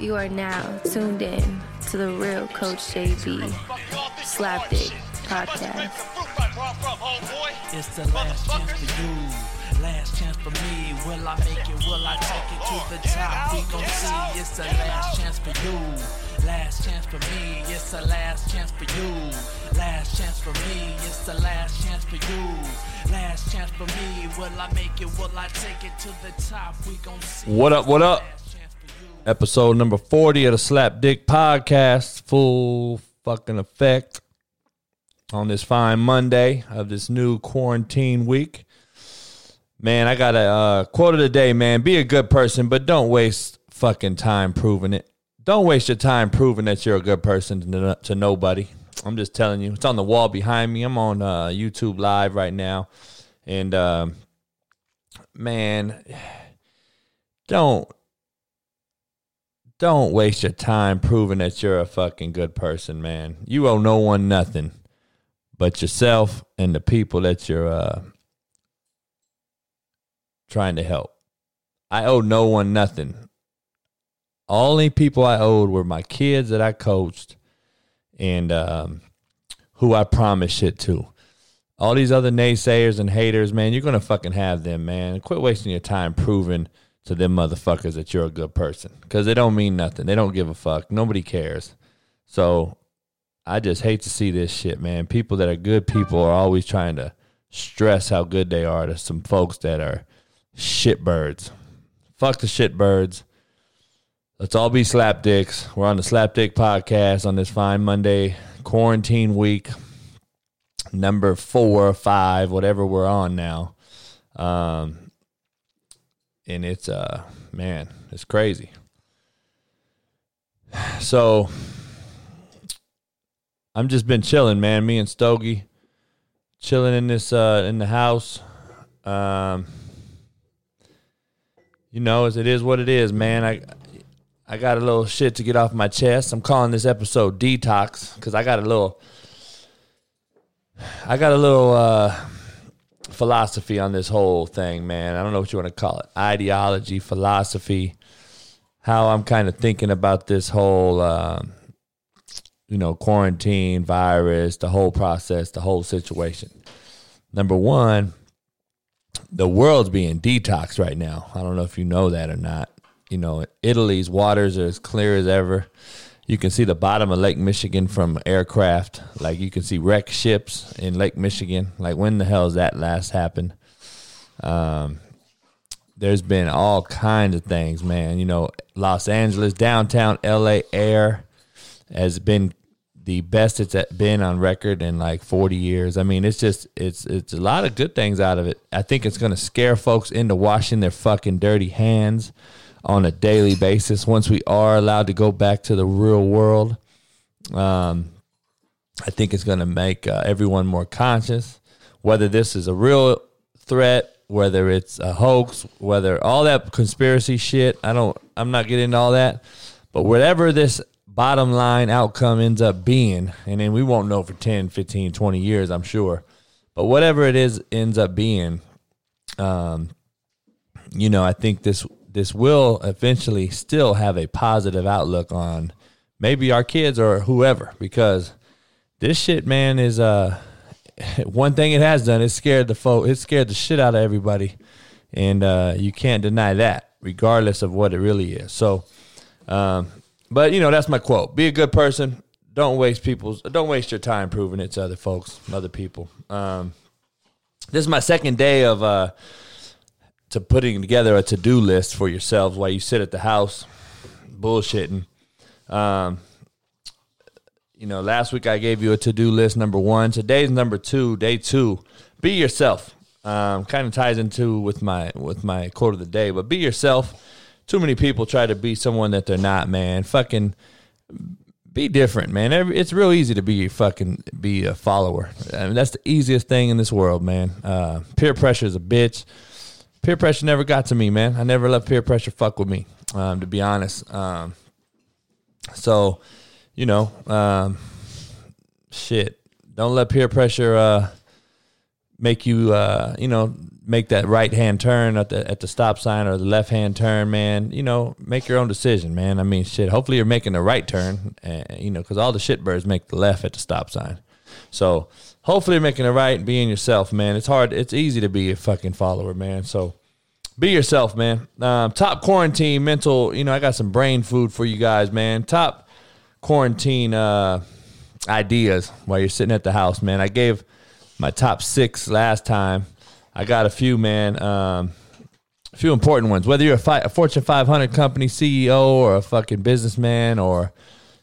You are now tuned in to the real Coach JB Slapdick podcast. It's the last chance for you, last chance for me. Will I make it? Will I take it to the top? We gon' see. It's the last chance for you, last chance for me. It's the last chance for you, last chance for me. It's the last chance for you, last chance for me. Will I make it? Will I take it to the top? We gon' see. What up, what up? Episode number 40 of the Slap Dick Podcast. Full fucking effect on this fine Monday of this new quarantine week. Man, I got a uh, quote of the day, man. Be a good person, but don't waste fucking time proving it. Don't waste your time proving that you're a good person to, to nobody. I'm just telling you. It's on the wall behind me. I'm on uh, YouTube Live right now. And, um, man, don't don't waste your time proving that you're a fucking good person, man. You owe no one nothing but yourself and the people that you're uh, trying to help. I owe no one nothing. Only people I owed were my kids that I coached and um, who I promised shit to. All these other naysayers and haters, man, you're gonna fucking have them, man. Quit wasting your time proving to them motherfuckers that you're a good person because they don't mean nothing. They don't give a fuck. Nobody cares. So I just hate to see this shit, man. People that are good people are always trying to stress how good they are to some folks that are shitbirds. Fuck the shitbirds. Let's all be slapdicks. We're on the Slapdick podcast on this fine Monday quarantine week, number four or five, whatever we're on now. Um, and it's uh, man, it's crazy. So I'm just been chilling, man. Me and Stogie chilling in this uh in the house. Um you know, as it is what it is, man. I I got a little shit to get off my chest. I'm calling this episode detox because I got a little I got a little uh philosophy on this whole thing, man. I don't know what you want to call it. Ideology, philosophy, how I'm kind of thinking about this whole um you know, quarantine, virus, the whole process, the whole situation. Number one, the world's being detoxed right now. I don't know if you know that or not. You know, Italy's waters are as clear as ever. You can see the bottom of Lake Michigan from aircraft. Like you can see wreck ships in Lake Michigan. Like when the hell has that last happened? Um, there's been all kinds of things, man. You know, Los Angeles, downtown LA air has been the best it's been on record in like 40 years. I mean, it's just it's it's a lot of good things out of it. I think it's going to scare folks into washing their fucking dirty hands on a daily basis once we are allowed to go back to the real world. Um, I think it's going to make uh, everyone more conscious, whether this is a real threat, whether it's a hoax, whether all that conspiracy shit. I don't. I'm not getting into all that, but whatever this bottom line outcome ends up being, and then we won't know for 10, 15, 20 years, I'm sure. But whatever it is ends up being, um, you know, I think this this will eventually still have a positive outlook on maybe our kids or whoever because this shit, man, is uh one thing it has done. It scared the folk. It scared the shit out of everybody, and uh, you can't deny that, regardless of what it really is. So, um, but you know, that's my quote: "Be a good person. Don't waste people's. Don't waste your time proving it to other folks, other people." Um, this is my second day of uh, to putting together a to do list for yourselves while you sit at the house bullshitting. Um, you know, last week I gave you a to do list number one. Today's number two. Day two. Be yourself. Um, kind of ties into with my with my quote of the day, but be yourself. Too many people try to be someone that they're not, man. Fucking be different, man. It's real easy to be fucking be a follower. I mean, that's the easiest thing in this world, man. Uh, peer pressure is a bitch. Peer pressure never got to me, man. I never let peer pressure fuck with me, um, to be honest. Um, so, you know, um, shit. Don't let peer pressure uh, make you uh, you know make that right hand turn at the at the stop sign or the left hand turn, man. You know, make your own decision, man. I mean, shit. Hopefully, you're making the right turn, uh, you know, because all the shitbirds make the left at the stop sign. So hopefully, you're making the right and being yourself, man. It's hard. It's easy to be a fucking follower, man. So be yourself, man. Um, top quarantine mental. You know, I got some brain food for you guys, man. Top quarantine uh, ideas while you're sitting at the house, man. I gave my top six last time. I got a few, man. Um, a few important ones. Whether you're a, fi- a Fortune 500 company CEO or a fucking businessman or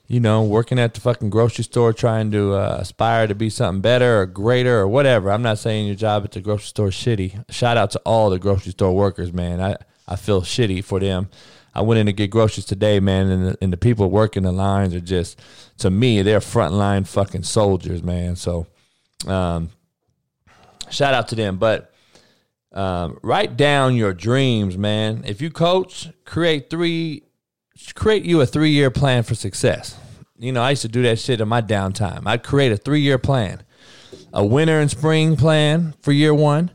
you know, working at the fucking grocery store trying to uh, aspire to be something better or greater or whatever. I'm not saying your job at the grocery store is shitty. Shout out to all the grocery store workers, man. I, I feel shitty for them. I went in to get groceries today, man, and the, and the people working the lines are just, to me, they're frontline fucking soldiers, man. So, um, shout out to them. But um, write down your dreams, man. If you coach, create three create you a three year plan for success. You know, I used to do that shit in my downtime. I'd create a three year plan, a winter and spring plan for year one,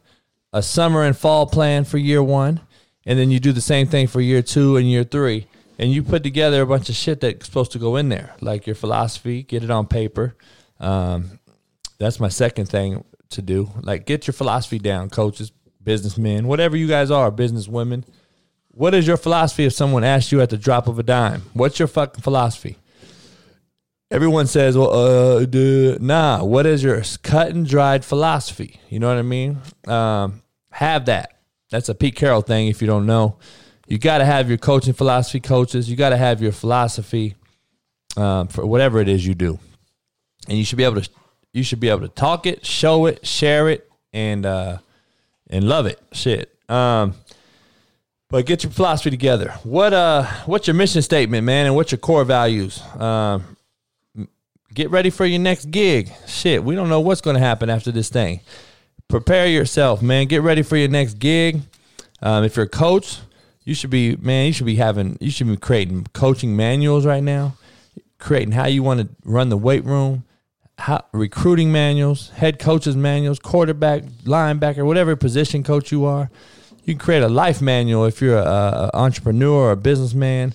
a summer and fall plan for year one, and then you do the same thing for year two and year three. And you put together a bunch of shit that's supposed to go in there, like your philosophy, get it on paper. Um, that's my second thing to do. Like, get your philosophy down, coaches, businessmen, whatever you guys are, business women what is your philosophy if someone asks you at the drop of a dime? What's your fucking philosophy? Everyone says, well, uh, duh. nah, what is your cut and dried philosophy? You know what I mean? Um, have that. That's a Pete Carroll thing if you don't know. You got to have your coaching philosophy, coaches. You got to have your philosophy um, for whatever it is you do. And you should be able to you should be able to talk it, show it, share it, and uh, and love it. Shit. Um, but get your philosophy together. What uh, what's your mission statement, man, and what's your core values? Um, get ready for your next gig. Shit, we don't know what's going to happen after this thing. Prepare yourself, man. Get ready for your next gig. Um, if you're a coach, you should be, man. You should be having, you should be creating coaching manuals right now, creating how you want to run the weight room, how, recruiting manuals, head coaches manuals, quarterback, linebacker, whatever position coach you are you can create a life manual if you're a, a entrepreneur or a businessman.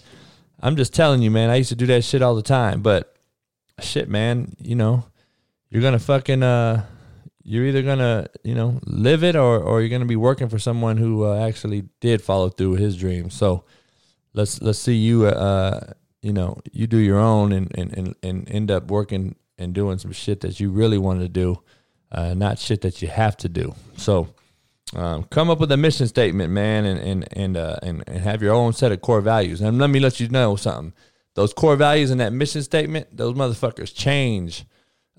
I'm just telling you, man. I used to do that shit all the time, but shit, man. You know, you're gonna fucking uh, you're either gonna you know live it or or you're gonna be working for someone who uh, actually did follow through with his dreams. So let's let's see you uh you know you do your own and and and, and end up working and doing some shit that you really want to do, uh, not shit that you have to do. So um, come up with a mission statement, man, and and and, uh, and and have your own set of core values. And let me let you know something. Those core values and that mission statement, those motherfuckers change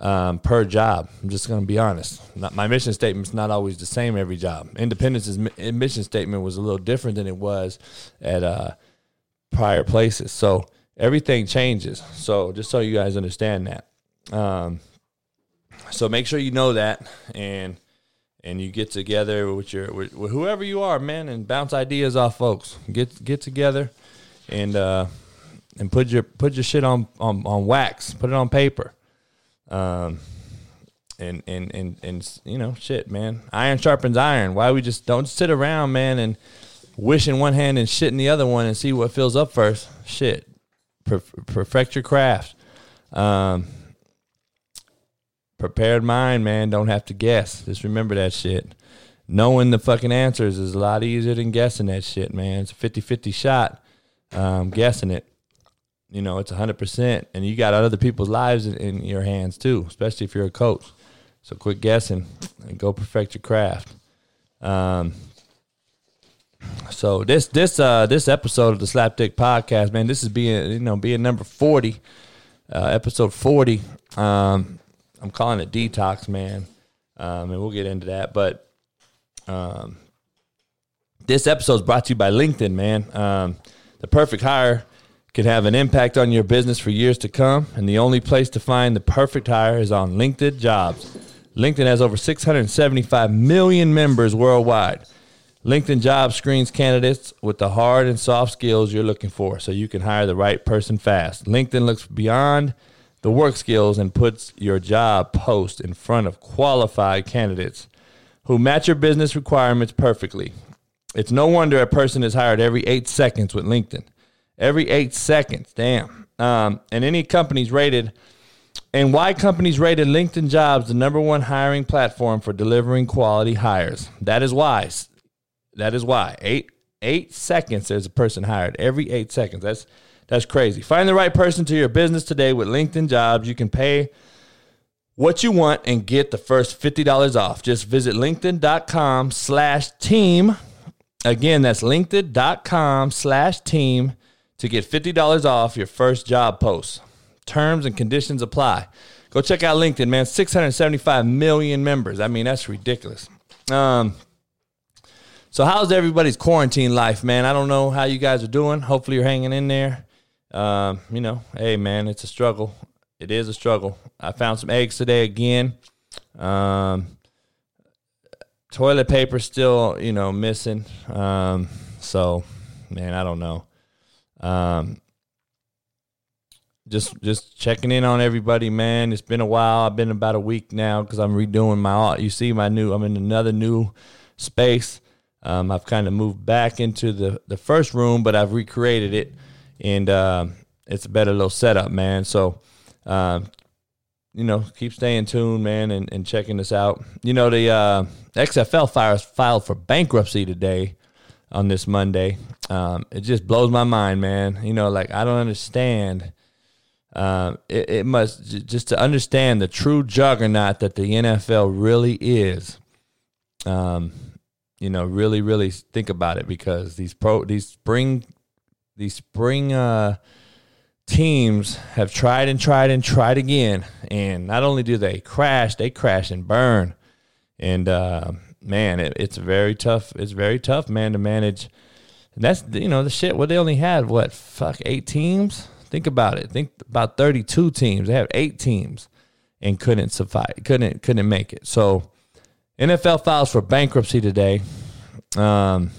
um, per job. I'm just gonna be honest. Not, my mission statement's not always the same every job. Independence's mission statement was a little different than it was at uh, prior places. So everything changes. So just so you guys understand that. Um, so make sure you know that and and you get together with your with, whoever you are, man, and bounce ideas off folks. Get get together and uh, and put your put your shit on, on on wax. Put it on paper. Um, and and and and you know, shit, man. Iron sharpens iron. Why we just don't sit around, man, and wish in one hand and shit in the other one and see what fills up first. Shit, perfect your craft. Um, prepared mind, man, don't have to guess. Just remember that shit. Knowing the fucking answers is a lot easier than guessing that shit, man. It's a 50 50 shot um, guessing it. You know, it's 100%. And you got other people's lives in, in your hands too, especially if you're a coach. So quit guessing and go perfect your craft. Um, so this this uh this episode of the Slapdick Podcast, man, this is being you know being number forty, uh, episode forty. Um, I'm calling it detox, man, um, and we'll get into that. But um, this episode is brought to you by LinkedIn, man. Um, the perfect hire can have an impact on your business for years to come, and the only place to find the perfect hire is on LinkedIn Jobs. LinkedIn has over 675 million members worldwide. LinkedIn Jobs screens candidates with the hard and soft skills you're looking for so you can hire the right person fast. LinkedIn looks beyond the work skills and puts your job post in front of qualified candidates who match your business requirements perfectly. It's no wonder a person is hired every eight seconds with LinkedIn. Every eight seconds, damn. Um, and any companies rated, and why companies rated LinkedIn Jobs the number one hiring platform for delivering quality hires. That is why. That is why. Eight eight seconds, there's a person hired every eight seconds. That's that's crazy. Find the right person to your business today with LinkedIn Jobs. You can pay what you want and get the first $50 off. Just visit linkedin.com slash team. Again, that's linkedin.com slash team to get $50 off your first job post. Terms and conditions apply. Go check out LinkedIn, man. 675 million members. I mean, that's ridiculous. Um, so, how's everybody's quarantine life, man? I don't know how you guys are doing. Hopefully, you're hanging in there. Um, you know, hey, man, it's a struggle. It is a struggle. I found some eggs today again. Um, toilet paper still, you know, missing. Um, so, man, I don't know. Um, just just checking in on everybody, man. It's been a while. I've been about a week now because I'm redoing my. You see, my new. I'm in another new space. Um, I've kind of moved back into the the first room, but I've recreated it, and uh, it's a better little setup, man. So, uh, you know, keep staying tuned, man, and, and checking this out. You know, the uh, XFL fires filed for bankruptcy today on this Monday. Um, it just blows my mind, man. You know, like I don't understand. Um, it, it must just to understand the true juggernaut that the NFL really is. Um, you know, really, really think about it because these pro, these spring, these spring uh, teams have tried and tried and tried again, and not only do they crash, they crash and burn. And uh, man, it, it's very tough. It's very tough, man, to manage. And that's you know the shit. Well, they only had what fuck eight teams. Think about it. Think about thirty-two teams. They have eight teams, and couldn't survive. Couldn't couldn't make it. So NFL files for bankruptcy today. Um,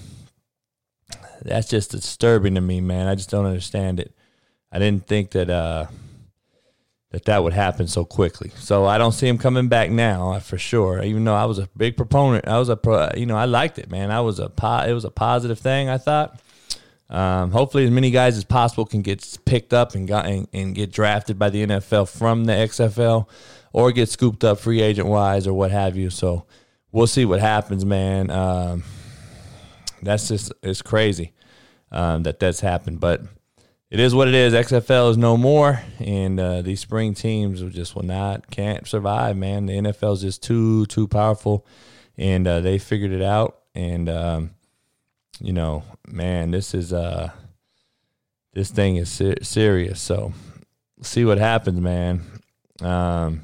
that's just disturbing to me, man. I just don't understand it. I didn't think that uh, that that would happen so quickly. So I don't see him coming back now uh, for sure. Even though I was a big proponent, I was a pro, you know I liked it, man. I was a po- it was a positive thing. I thought. Um, hopefully, as many guys as possible can get picked up and, got, and, and get drafted by the NFL from the XFL, or get scooped up free agent wise or what have you. So we'll see what happens, man. Um, that's just it's crazy um, that that's happened, but it is what it is. XFL is no more, and uh, these spring teams just will not can't survive. Man, the NFL is just too too powerful, and uh, they figured it out. And um, you know, man, this is uh, this thing is ser- serious. So see what happens, man. Um,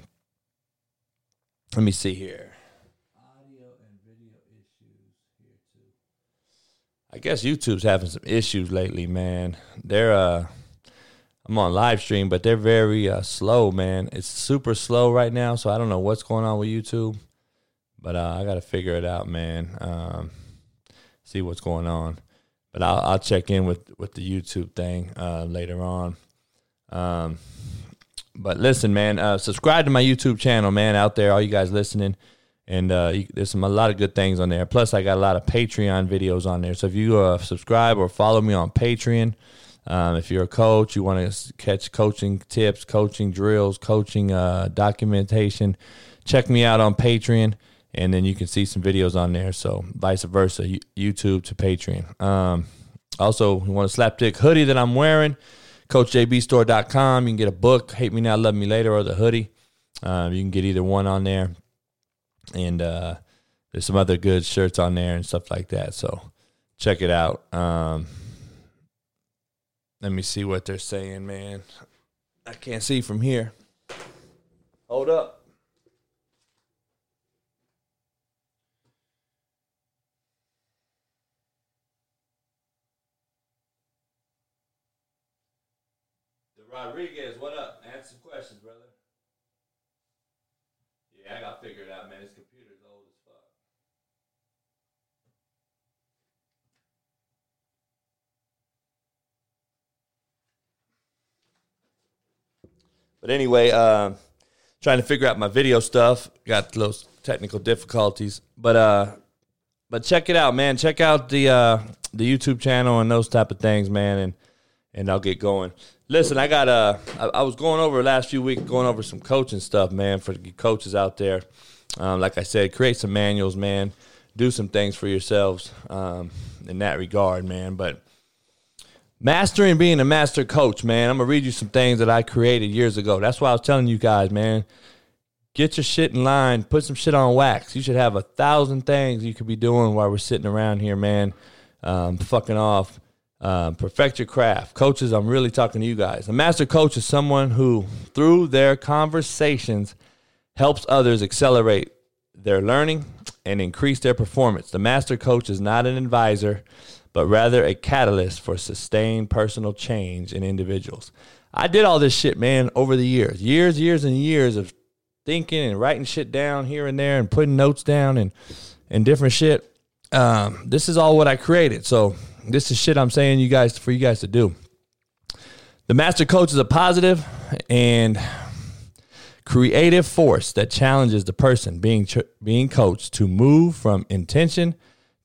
let me see here. I guess YouTube's having some issues lately, man. They're uh I'm on live stream, but they're very uh, slow, man. It's super slow right now, so I don't know what's going on with YouTube. But uh, I got to figure it out, man. Um, see what's going on. But I'll, I'll check in with, with the YouTube thing uh, later on. Um, but listen, man, uh, subscribe to my YouTube channel, man, out there, all you guys listening and uh, there's some a lot of good things on there. Plus, I got a lot of Patreon videos on there. So if you uh, subscribe or follow me on Patreon, um, if you're a coach, you want to catch coaching tips, coaching drills, coaching uh, documentation, check me out on Patreon, and then you can see some videos on there. So vice versa, YouTube to Patreon. Um, also, you want a slapdick hoodie that I'm wearing? CoachJBStore.com. You can get a book, Hate Me Now, Love Me Later, or the hoodie. Um, you can get either one on there and uh, there's some other good shirts on there and stuff like that. So check it out. Um, let me see what they're saying, man. I can't see from here. Hold up. Rodriguez, what up? Answer some questions, brother. Yeah, I got figured out, man. His computer's old as fuck. But anyway, uh, trying to figure out my video stuff. Got those technical difficulties, but uh, but check it out, man. Check out the uh the YouTube channel and those type of things, man, and and I'll get going. Listen, I got uh, I, was going over last few weeks, going over some coaching stuff, man, for the coaches out there. Um, like I said, create some manuals, man. Do some things for yourselves um, in that regard, man. But mastering being a master coach, man. I'm gonna read you some things that I created years ago. That's why I was telling you guys, man. Get your shit in line. Put some shit on wax. You should have a thousand things you could be doing while we're sitting around here, man. Um, fucking off. Um, perfect your craft. Coaches, I'm really talking to you guys. A master coach is someone who, through their conversations, helps others accelerate their learning and increase their performance. The master coach is not an advisor, but rather a catalyst for sustained personal change in individuals. I did all this shit, man, over the years. Years, years, and years of thinking and writing shit down here and there and putting notes down and, and different shit. Um, this is all what I created. So this is shit I'm saying you guys for you guys to do. The master coach is a positive and creative force that challenges the person being ch- being coached to move from intention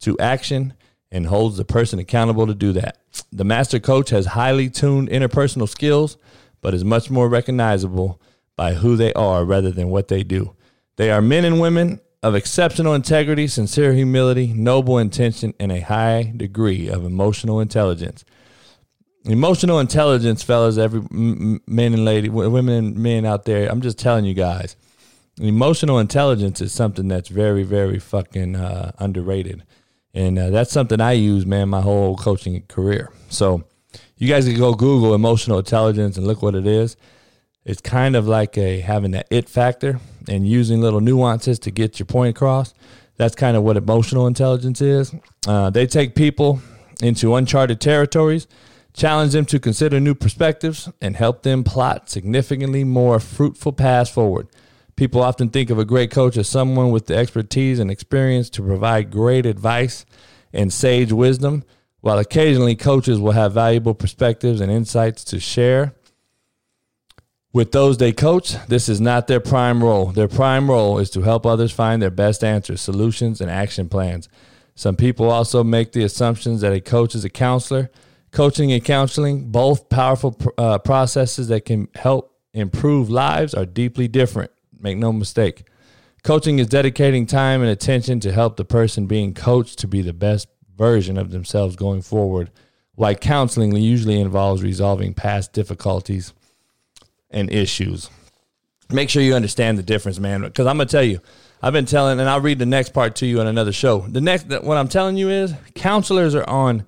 to action and holds the person accountable to do that. The master coach has highly tuned interpersonal skills, but is much more recognizable by who they are rather than what they do. They are men and women of exceptional integrity, sincere humility, noble intention, and a high degree of emotional intelligence. Emotional intelligence, fellas, every men and lady, women and men out there. I'm just telling you guys, emotional intelligence is something that's very, very fucking uh, underrated, and uh, that's something I use, man, my whole coaching career. So, you guys can go Google emotional intelligence and look what it is. It's kind of like a having that it factor and using little nuances to get your point across. That's kind of what emotional intelligence is. Uh, they take people into uncharted territories challenge them to consider new perspectives, and help them plot significantly more fruitful paths forward. People often think of a great coach as someone with the expertise and experience to provide great advice and sage wisdom, while occasionally coaches will have valuable perspectives and insights to share. With those they coach, this is not their prime role. Their prime role is to help others find their best answers, solutions, and action plans. Some people also make the assumptions that a coach is a counselor Coaching and counseling, both powerful uh, processes that can help improve lives, are deeply different. Make no mistake. Coaching is dedicating time and attention to help the person being coached to be the best version of themselves going forward, while counseling usually involves resolving past difficulties and issues. Make sure you understand the difference, man, because I'm to tell you, I've been telling, and I'll read the next part to you on another show. The next, what I'm telling you is counselors are on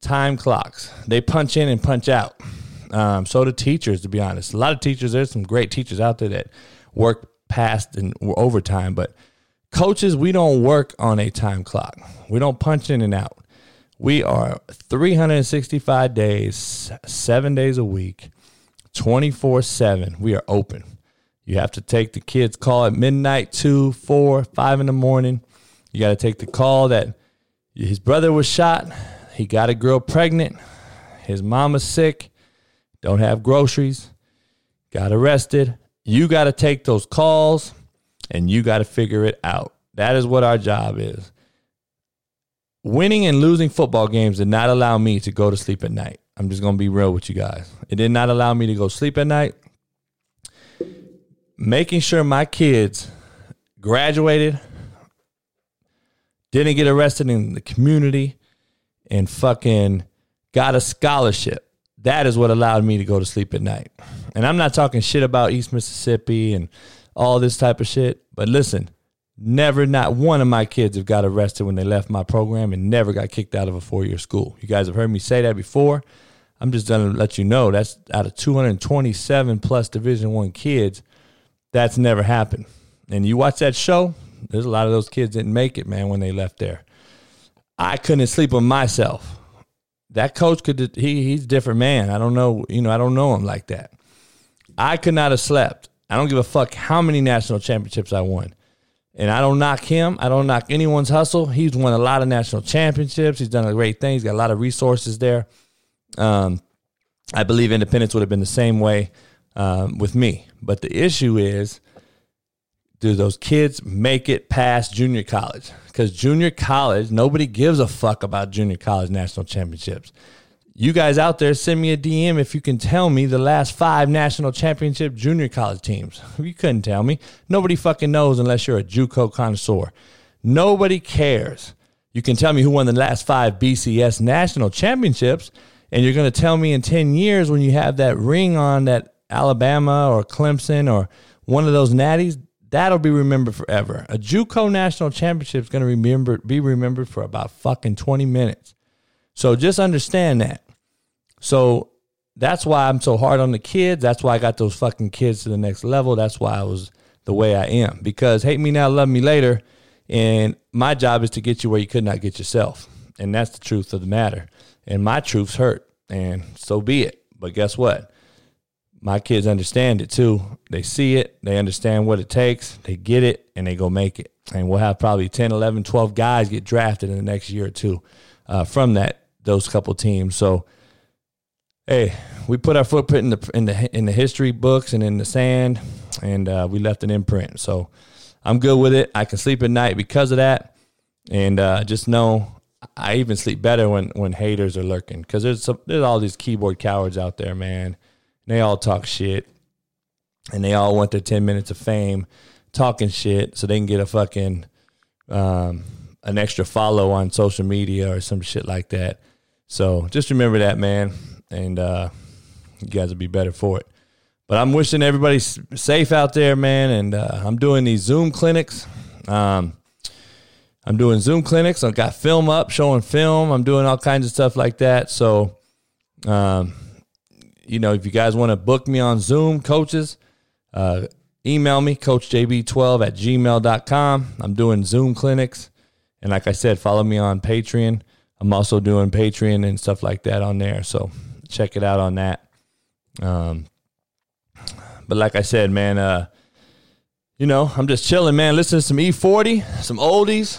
time clocks. They punch in and punch out. Um, so do teachers, to be honest. A lot of teachers, there's some great teachers out there that work past and overtime, but coaches, we don't work on a time clock. We don't punch in and out. We are 365 days, seven days a week, 24 7. We are open. You have to take the kid's call at midnight, two, four, five in the morning. You got to take the call that his brother was shot he got a girl pregnant. His mama's sick. Don't have groceries. Got arrested. You got to take those calls and you got to figure it out. That is what our job is. Winning and losing football games did not allow me to go to sleep at night. I'm just to be real with you guys. It did not allow me to go sleep at night. Making sure my kids graduated, didn't get arrested in the community, and fucking got a scholarship. That is what allowed me to go to sleep at night. And I'm not talking shit about East Mississippi and all this type of shit. But listen, never, not one of my kids have got arrested when they left my program and never got kicked out of a four year school. You guys have heard me say that before. I'm just to let you know that's out of 227 plus Division One kids, that's never happened. And you watch that show, there's a lot of those kids didn't make it, man, when they left there. I couldn't sleep with myself. That coach could he he's a different man. I don't know, you know, I don't know him like that. I could not have slept. I don't give a fuck how many national championships I won. And I don't knock him. I don't knock anyone's hustle. He's won a lot of national championships. He's done a great thing. He's got a lot of resources there. Um, I believe independence would have been the same way um, with me. But the issue is, do those kids make it past junior college? Because junior college, nobody gives a fuck about junior college national championships. You guys out there, send me a DM if you can tell me the last five national championship junior college teams. You couldn't tell me. Nobody fucking knows unless you're a JUCO connoisseur. Nobody cares. You can tell me who won the last five BCS national championships, and you're going to tell me in 10 years when you have that ring on that Alabama or Clemson or one of those natties, that'll be remembered forever. A JUCO national championship is going to remember be remembered for about fucking 20 minutes. So just understand that. So that's why I'm so hard on the kids. That's why I got those fucking kids to the next level. That's why I was the way I am. Because hate me now, love me later. And my job is to get you where you could not get yourself. And that's the truth of the matter. And my truths hurt. And so be it. But guess what? my kids understand it too. They see it, they understand what it takes, they get it, and they go make it. And we'll have probably 10, 11, 12 guys get drafted in the next year or two uh, from that those couple teams. So, hey, we put our footprint in the in the in the history books and in the sand, and uh, we left an imprint. So, I'm good with it. I can sleep at night because of that, and uh, just know I even sleep better when when haters are lurking because there's some, there's all these keyboard cowards out there, man they all talk shit, and they all want their ten minutes of fame talking shit so they can get a fucking um, an extra follow on social media or some shit like that. So just remember that, man, and uh, you guys will be better for it. But I'm wishing everybody safe out there, man. And uh, I'm doing these Zoom clinics. Um, I'm doing Zoom clinics. I've got film up, showing film. I'm doing all kinds of stuff like that. So um, you know, if you guys want to book me on Zoom, coaches, uh, email me, coachjb12 at gmail.com. I'm doing Zoom clinics. And like I said, follow me on Patreon. I'm also doing Patreon and stuff like that on there. So check it out on that. Um, but like I said, man, uh, you know, I'm just chilling, man. Listening to some E40, some oldies,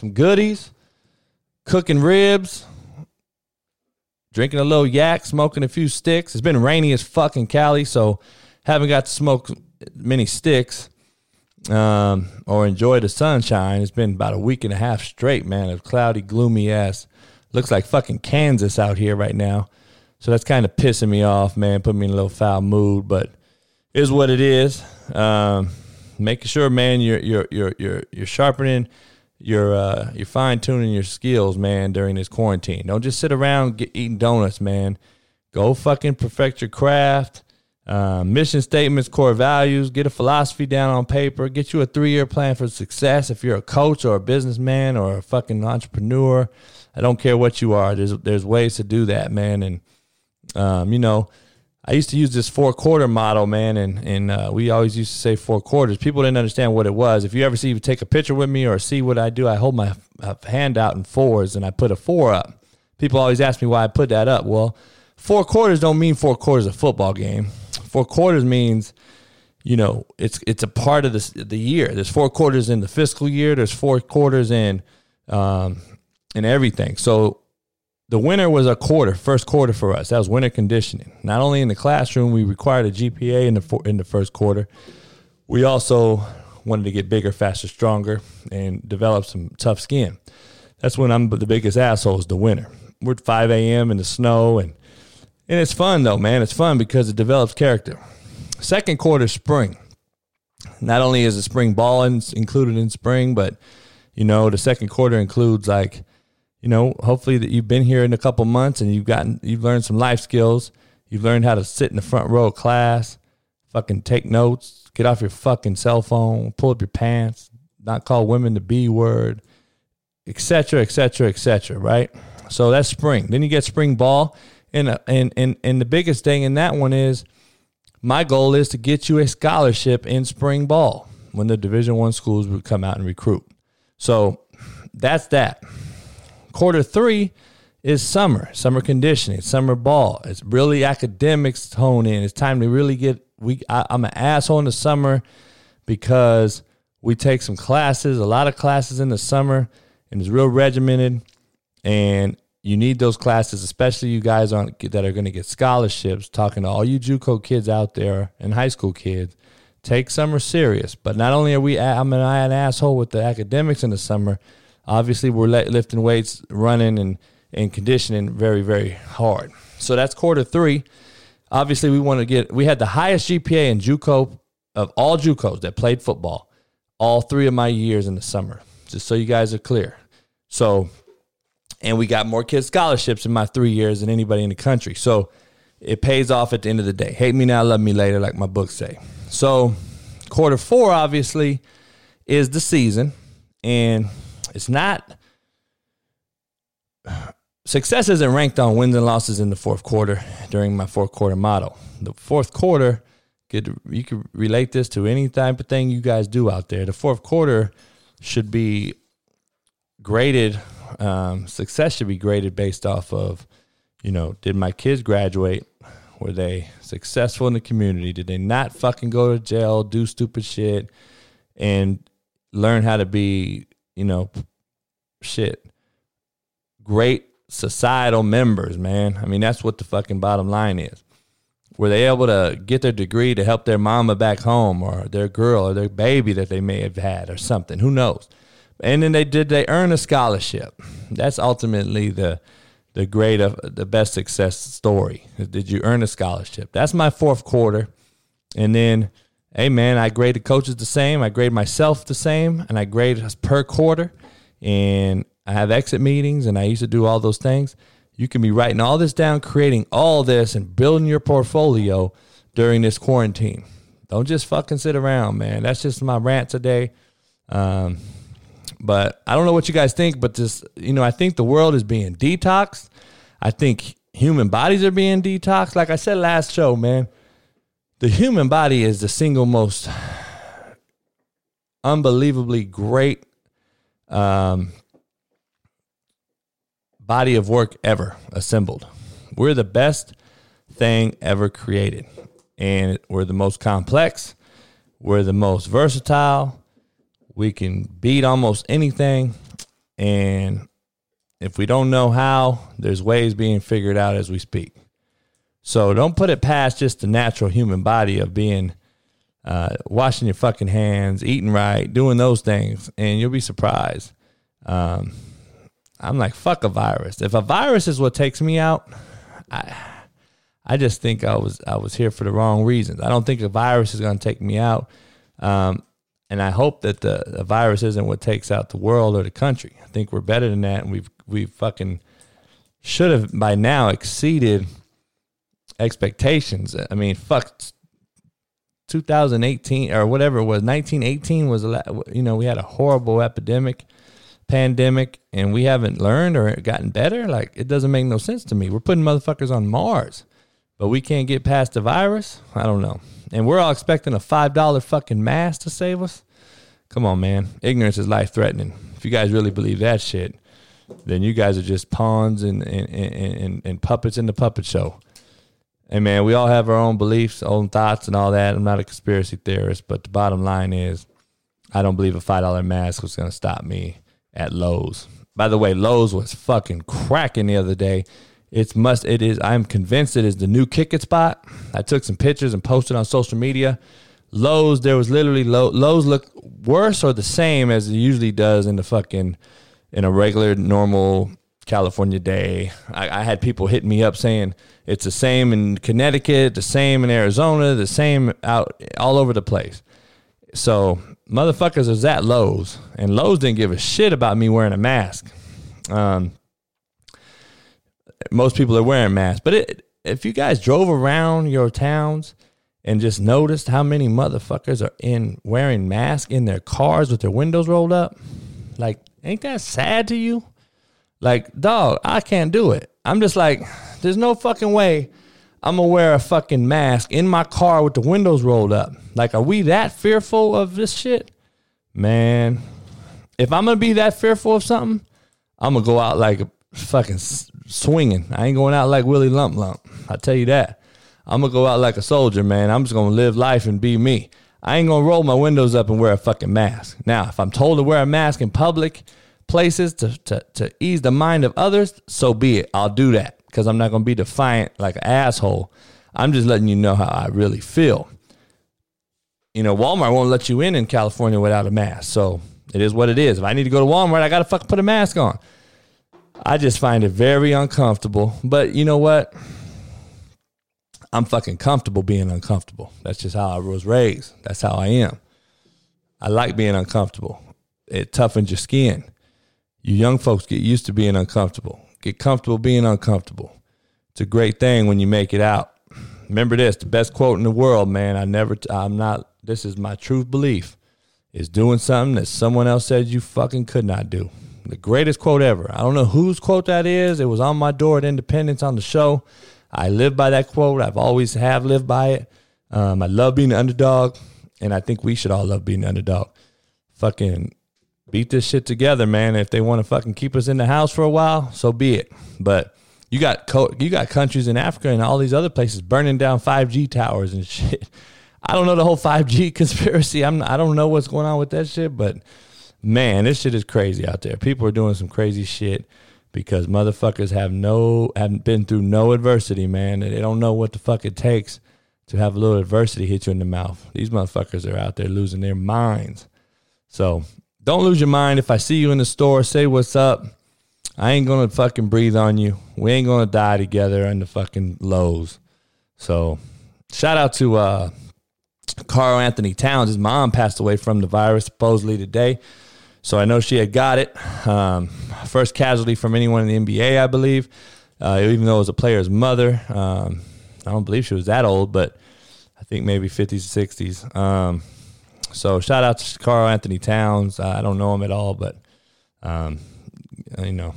some goodies, cooking ribs, drinking a little yak, smoking a few sticks. It's been rainy as fucking Cali, so haven't got to smoke many sticks um, or enjoy the sunshine. It's been about a week and a half straight, man, of cloudy, gloomy ass. Looks like fucking Kansas out here right now. So that's kind of pissing me off, man. Put me in a little foul mood, but is what it is. Um, making sure, man, you're you're you're you're you're sharpening you're uh, you're fine tuning your skills, man, during this quarantine. Don't just sit around get, eating donuts, man. Go fucking perfect your craft. Uh, mission statements, core values. Get a philosophy down on paper. Get you a three year plan for success. If you're a coach or a businessman or a fucking entrepreneur, I don't care what you are. There's there's ways to do that, man. And um, you know, I used to use this four quarter model, man, and and uh, we always used to say four quarters. People didn't understand what it was. If you ever see take a picture with me or see what I do, I hold my hand out in fours and I put a four up. People always ask me why I put that up. Well, four quarters don't mean four quarters of football game. Four quarters means, you know, it's it's a part of the the year. There's four quarters in the fiscal year. There's four quarters in um, in everything. So the winter was a quarter, first quarter for us. That was winter conditioning. Not only in the classroom, we required a GPA in the in the first quarter. We also wanted to get bigger, faster, stronger, and develop some tough skin. That's when I'm the biggest asshole is the winter. We're at 5 a.m. in the snow, and and it's fun though, man. It's fun because it develops character. Second quarter, spring. Not only is the spring ball included in spring, but you know the second quarter includes like you know, hopefully that you've been here in a couple months and you've gotten, you've learned some life skills. You've learned how to sit in the front row of class, fucking take notes, get off your fucking cell phone, pull up your pants, not call women the B word, etc., etc., etc. right? So that's spring. Then you get spring ball. And, uh, and, and, and the biggest thing in that one is my goal is to get you a scholarship in spring ball when the division one schools would come out and recruit. So that's that. Quarter three is summer, summer conditioning, summer ball. It's really academics tone in. It's time to really get. We I, I'm an asshole in the summer because we take some classes, a lot of classes in the summer, and it's real regimented. And you need those classes, especially you guys on that are going to get scholarships. Talking to all you JUCO kids out there and high school kids, take summer serious. But not only are we, I'm an, an asshole with the academics in the summer. Obviously, we're lifting weights, running, and and conditioning very, very hard. So that's quarter three. Obviously, we want to get. We had the highest GPA in JUCO of all JUCOs that played football, all three of my years in the summer. Just so you guys are clear. So, and we got more kids scholarships in my three years than anybody in the country. So, it pays off at the end of the day. Hate me now, love me later, like my books say. So, quarter four obviously is the season, and it's not success isn't ranked on wins and losses in the fourth quarter during my fourth quarter model. The fourth quarter, could you could relate this to any type of thing you guys do out there. The fourth quarter should be graded. Um, success should be graded based off of, you know, did my kids graduate? Were they successful in the community? Did they not fucking go to jail, do stupid shit, and learn how to be, you know, shit, great societal members, man. I mean, that's what the fucking bottom line is. Were they able to get their degree to help their mama back home or their girl or their baby that they may have had or something? Who knows? And then they did they earn a scholarship? That's ultimately the the great of the best success story. Did you earn a scholarship? That's my fourth quarter. And then, hey man, I grade the coaches the same. I grade myself the same, and I grade per quarter. And I have exit meetings and I used to do all those things. You can be writing all this down, creating all this, and building your portfolio during this quarantine. Don't just fucking sit around, man. That's just my rant today. Um, but I don't know what you guys think, but this, you know, I think the world is being detoxed. I think human bodies are being detoxed. Like I said last show, man, the human body is the single most unbelievably great um, body of work ever assembled. We're the best thing ever created. And we're the most complex. We're the most versatile. We can beat almost anything. And if we don't know how, there's ways being figured out as we speak. So don't put it past just the natural human body of being uh, washing your fucking hands, eating right, doing those things, and you'll be surprised. Um, I'm like, fuck a virus. If a virus is what takes me out, I I just think I was I was here for the wrong reasons. I don't think a virus is going to take me out. Um, and I hope that the, the virus isn't what takes out the world or the country. I think we're better than that, and we've we fucking should have by now exceeded expectations. I mean, fuck. 2018 or whatever it was, 1918 was, a lot. you know, we had a horrible epidemic pandemic and we haven't learned or gotten better, like it doesn't make no sense to me. We're putting motherfuckers on Mars, but we can't get past the virus. I don't know. And we're all expecting a five dollar fucking mask to save us. Come on, man. Ignorance is life threatening. If you guys really believe that shit, then you guys are just pawns and and, and, and, and puppets in the puppet show. Hey man, we all have our own beliefs, own thoughts, and all that. I'm not a conspiracy theorist, but the bottom line is, I don't believe a five dollar mask was to stop me at Lowe's. By the way, Lowe's was fucking cracking the other day. It's must. It is. I'm convinced it is the new kick spot. I took some pictures and posted on social media. Lowe's, there was literally Lowe's look worse or the same as it usually does in the fucking in a regular normal California day. I, I, had people hitting me up saying it's the same in Connecticut, the same in Arizona, the same out all over the place. So motherfuckers was at Lowe's, and Lowe's didn't give a shit about me wearing a mask. Um, most people are wearing masks, but it, if you guys drove around your towns and just noticed how many motherfuckers are in wearing masks in their cars with their windows rolled up, like, ain't that sad to you? Like, dog, I can't do it. I'm just like, there's no fucking way I'm gonna wear a fucking mask in my car with the windows rolled up. Like, are we that fearful of this shit? Man, if I'm gonna be that fearful of something, I'm gonna go out like fucking swinging. I ain't going out like Willie Lump Lump. I tell you that. I'm gonna go out like a soldier, man. I'm just gonna live life and be me. I ain't gonna roll my windows up and wear a fucking mask. Now, if I'm told to wear a mask in public places to, to, to ease the mind of others, so be it. I'll do that because I'm not going to be defiant like an asshole. I'm just letting you know how I really feel. you know, Walmart won't let you in in California without a mask. So it is what it is. If I need to go to Walmart, I got to fucking put a mask on. I just find it very uncomfortable. But you know what? I'm fucking comfortable being uncomfortable. That's just how I was raised. That's how I am. I like being uncomfortable. It toughens your skin. You young folks get used to being uncomfortable. Get comfortable being uncomfortable. It's a great thing when you make it out. Remember this, the best quote in the world, man. I never I'm not this is my truth belief. Is doing something that someone else said you fucking could not do. The greatest quote ever. I don't know whose quote that is. It was on my door at Independence on the show. I live by that quote. I've always have lived by it. Um, I love being the underdog, and I think we should all love being the underdog. Fucking beat this shit together, man. If they want to fucking keep us in the house for a while, so be it. But you got co- you got countries in Africa and all these other places burning down 5G towers and shit. I don't know the whole 5G conspiracy. I'm I don't know what's going on with that shit, but man, this shit is crazy out there. People are doing some crazy shit because motherfuckers have no haven't been through no adversity, man. They don't know what the fuck it takes to have a little adversity hit you in the mouth. These motherfuckers are out there losing their minds. So don't lose your mind. If I see you in the store, say what's up. I ain't gonna fucking breathe on you. We ain't gonna die together in the fucking Lowe's. So shout out to uh Karl-Anthony Towns. His mom passed away from the virus supposedly today. So I know she had got it. Um, first casualty from anyone in the NBA, I believe. Uh, even though it was a player's mother. Um, I don't believe she was that old, but I think maybe 50s, 60s. Um, so shout out to Karl-Anthony Towns. I don't know him at all, but um, you know,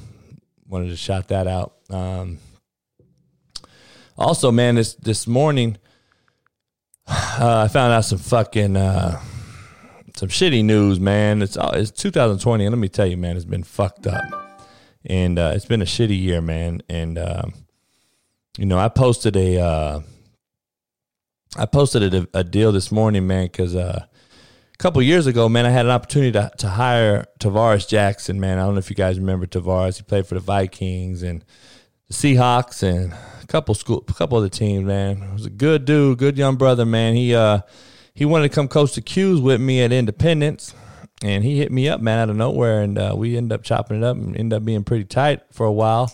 wanted to shout that out. Um, also, man, this this morning uh, I found out some fucking uh, some shitty news, man. It's uh, it's 2020, and let me tell you, man, it's been fucked up, and uh, it's been a shitty year, man. And uh, you know, I posted a uh, I posted a, a deal this morning, man, because uh, a couple years ago, man, I had an opportunity to, to hire Tarvaris Jackson, man. I don't know if you guys remember Tarvaris. He played for the Vikings and the Seahawks and a couple school, a couple of the teams, man. He was a good dude, good young brother, man. He uh he wanted to come coach the Qs with me at Independence, and he hit me up, man, out of nowhere, and uh, we ended up chopping it up and ended up being pretty tight for a while.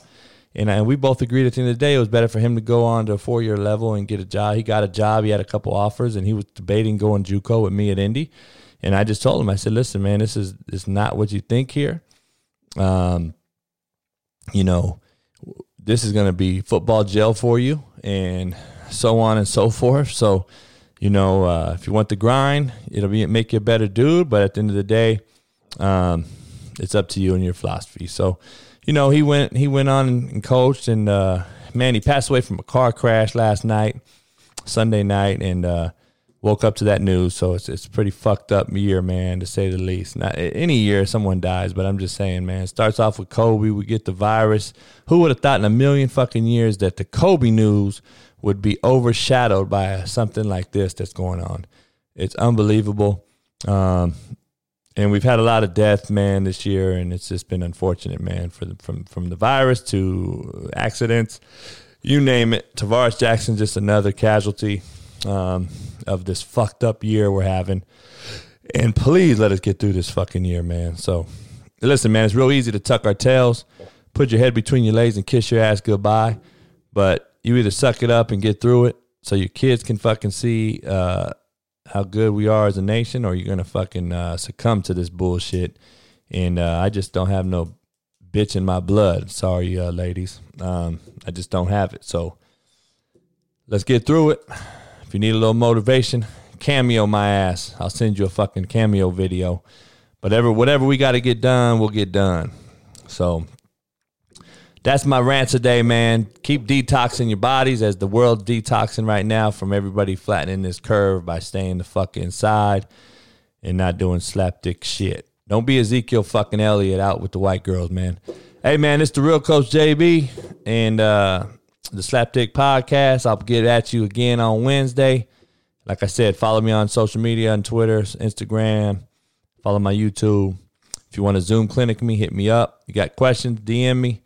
And, and we both agreed at the end of the day it was better for him to go on to a four year level and get a job. He got a job. He had a couple offers, and he was debating going JUCO with me at Indy. And I just told him, I said, "Listen, man, this is is not what you think here. Um, you know, this is going to be football jail for you, and so on and so forth. So." you know, uh, if you want the grind, it'll be make you a better dude. But at the end of the day, um, it's up to you and your philosophy. So, you know, he went he went on and coached, and uh, man, he passed away from a car crash last night, Sunday night, and uh, woke up to that news. So it's it's pretty fucked up year, man, to say the least. Not any year someone dies, but I'm just saying, man. Starts off with Kobe. We get the virus. Who would have thought in a million fucking years that the Kobe news would be overshadowed by something like this that's going on. It's unbelievable. Um, and we've had a lot of death, man, this year, and it's just been unfortunate, man, for the, from from the virus to accidents, you name it. Tarvaris Jackson, just another casualty um, of this fucked up year we're having. And please let us get through this fucking year, man. So, listen, man, it's real easy to tuck our tails, put your head between your legs, and kiss your ass goodbye. But you either suck it up and get through it so your kids can fucking see uh, how good we are as a nation, or you're gonna fucking uh, succumb to this bullshit. And uh, I just don't have no bitch in my blood. Sorry, uh, ladies. Um, I just don't have it. So let's get through it. If you need a little motivation, cameo my ass. I'll send you a fucking cameo video. Whatever, whatever we got to get done, we'll get done. So that's my rant today, man. Keep detoxing your bodies as the world detoxing right now from everybody flattening this curve by staying the fuck inside and not doing slapdick shit. Don't be Ezekiel fucking Elliott out with the white girls, man. Hey, man, it's the real Coach JB and uh, the Slapdick Podcast. I'll get at you again on Wednesday. Like I said, follow me on social media on Twitter, Instagram. Follow my YouTube. If you want to Zoom clinic me, hit me up. You got questions, DM me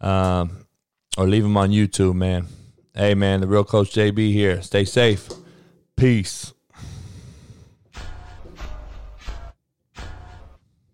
um, or leave them on YouTube, man. Hey, man, the real Coach JB here. Stay safe. Peace.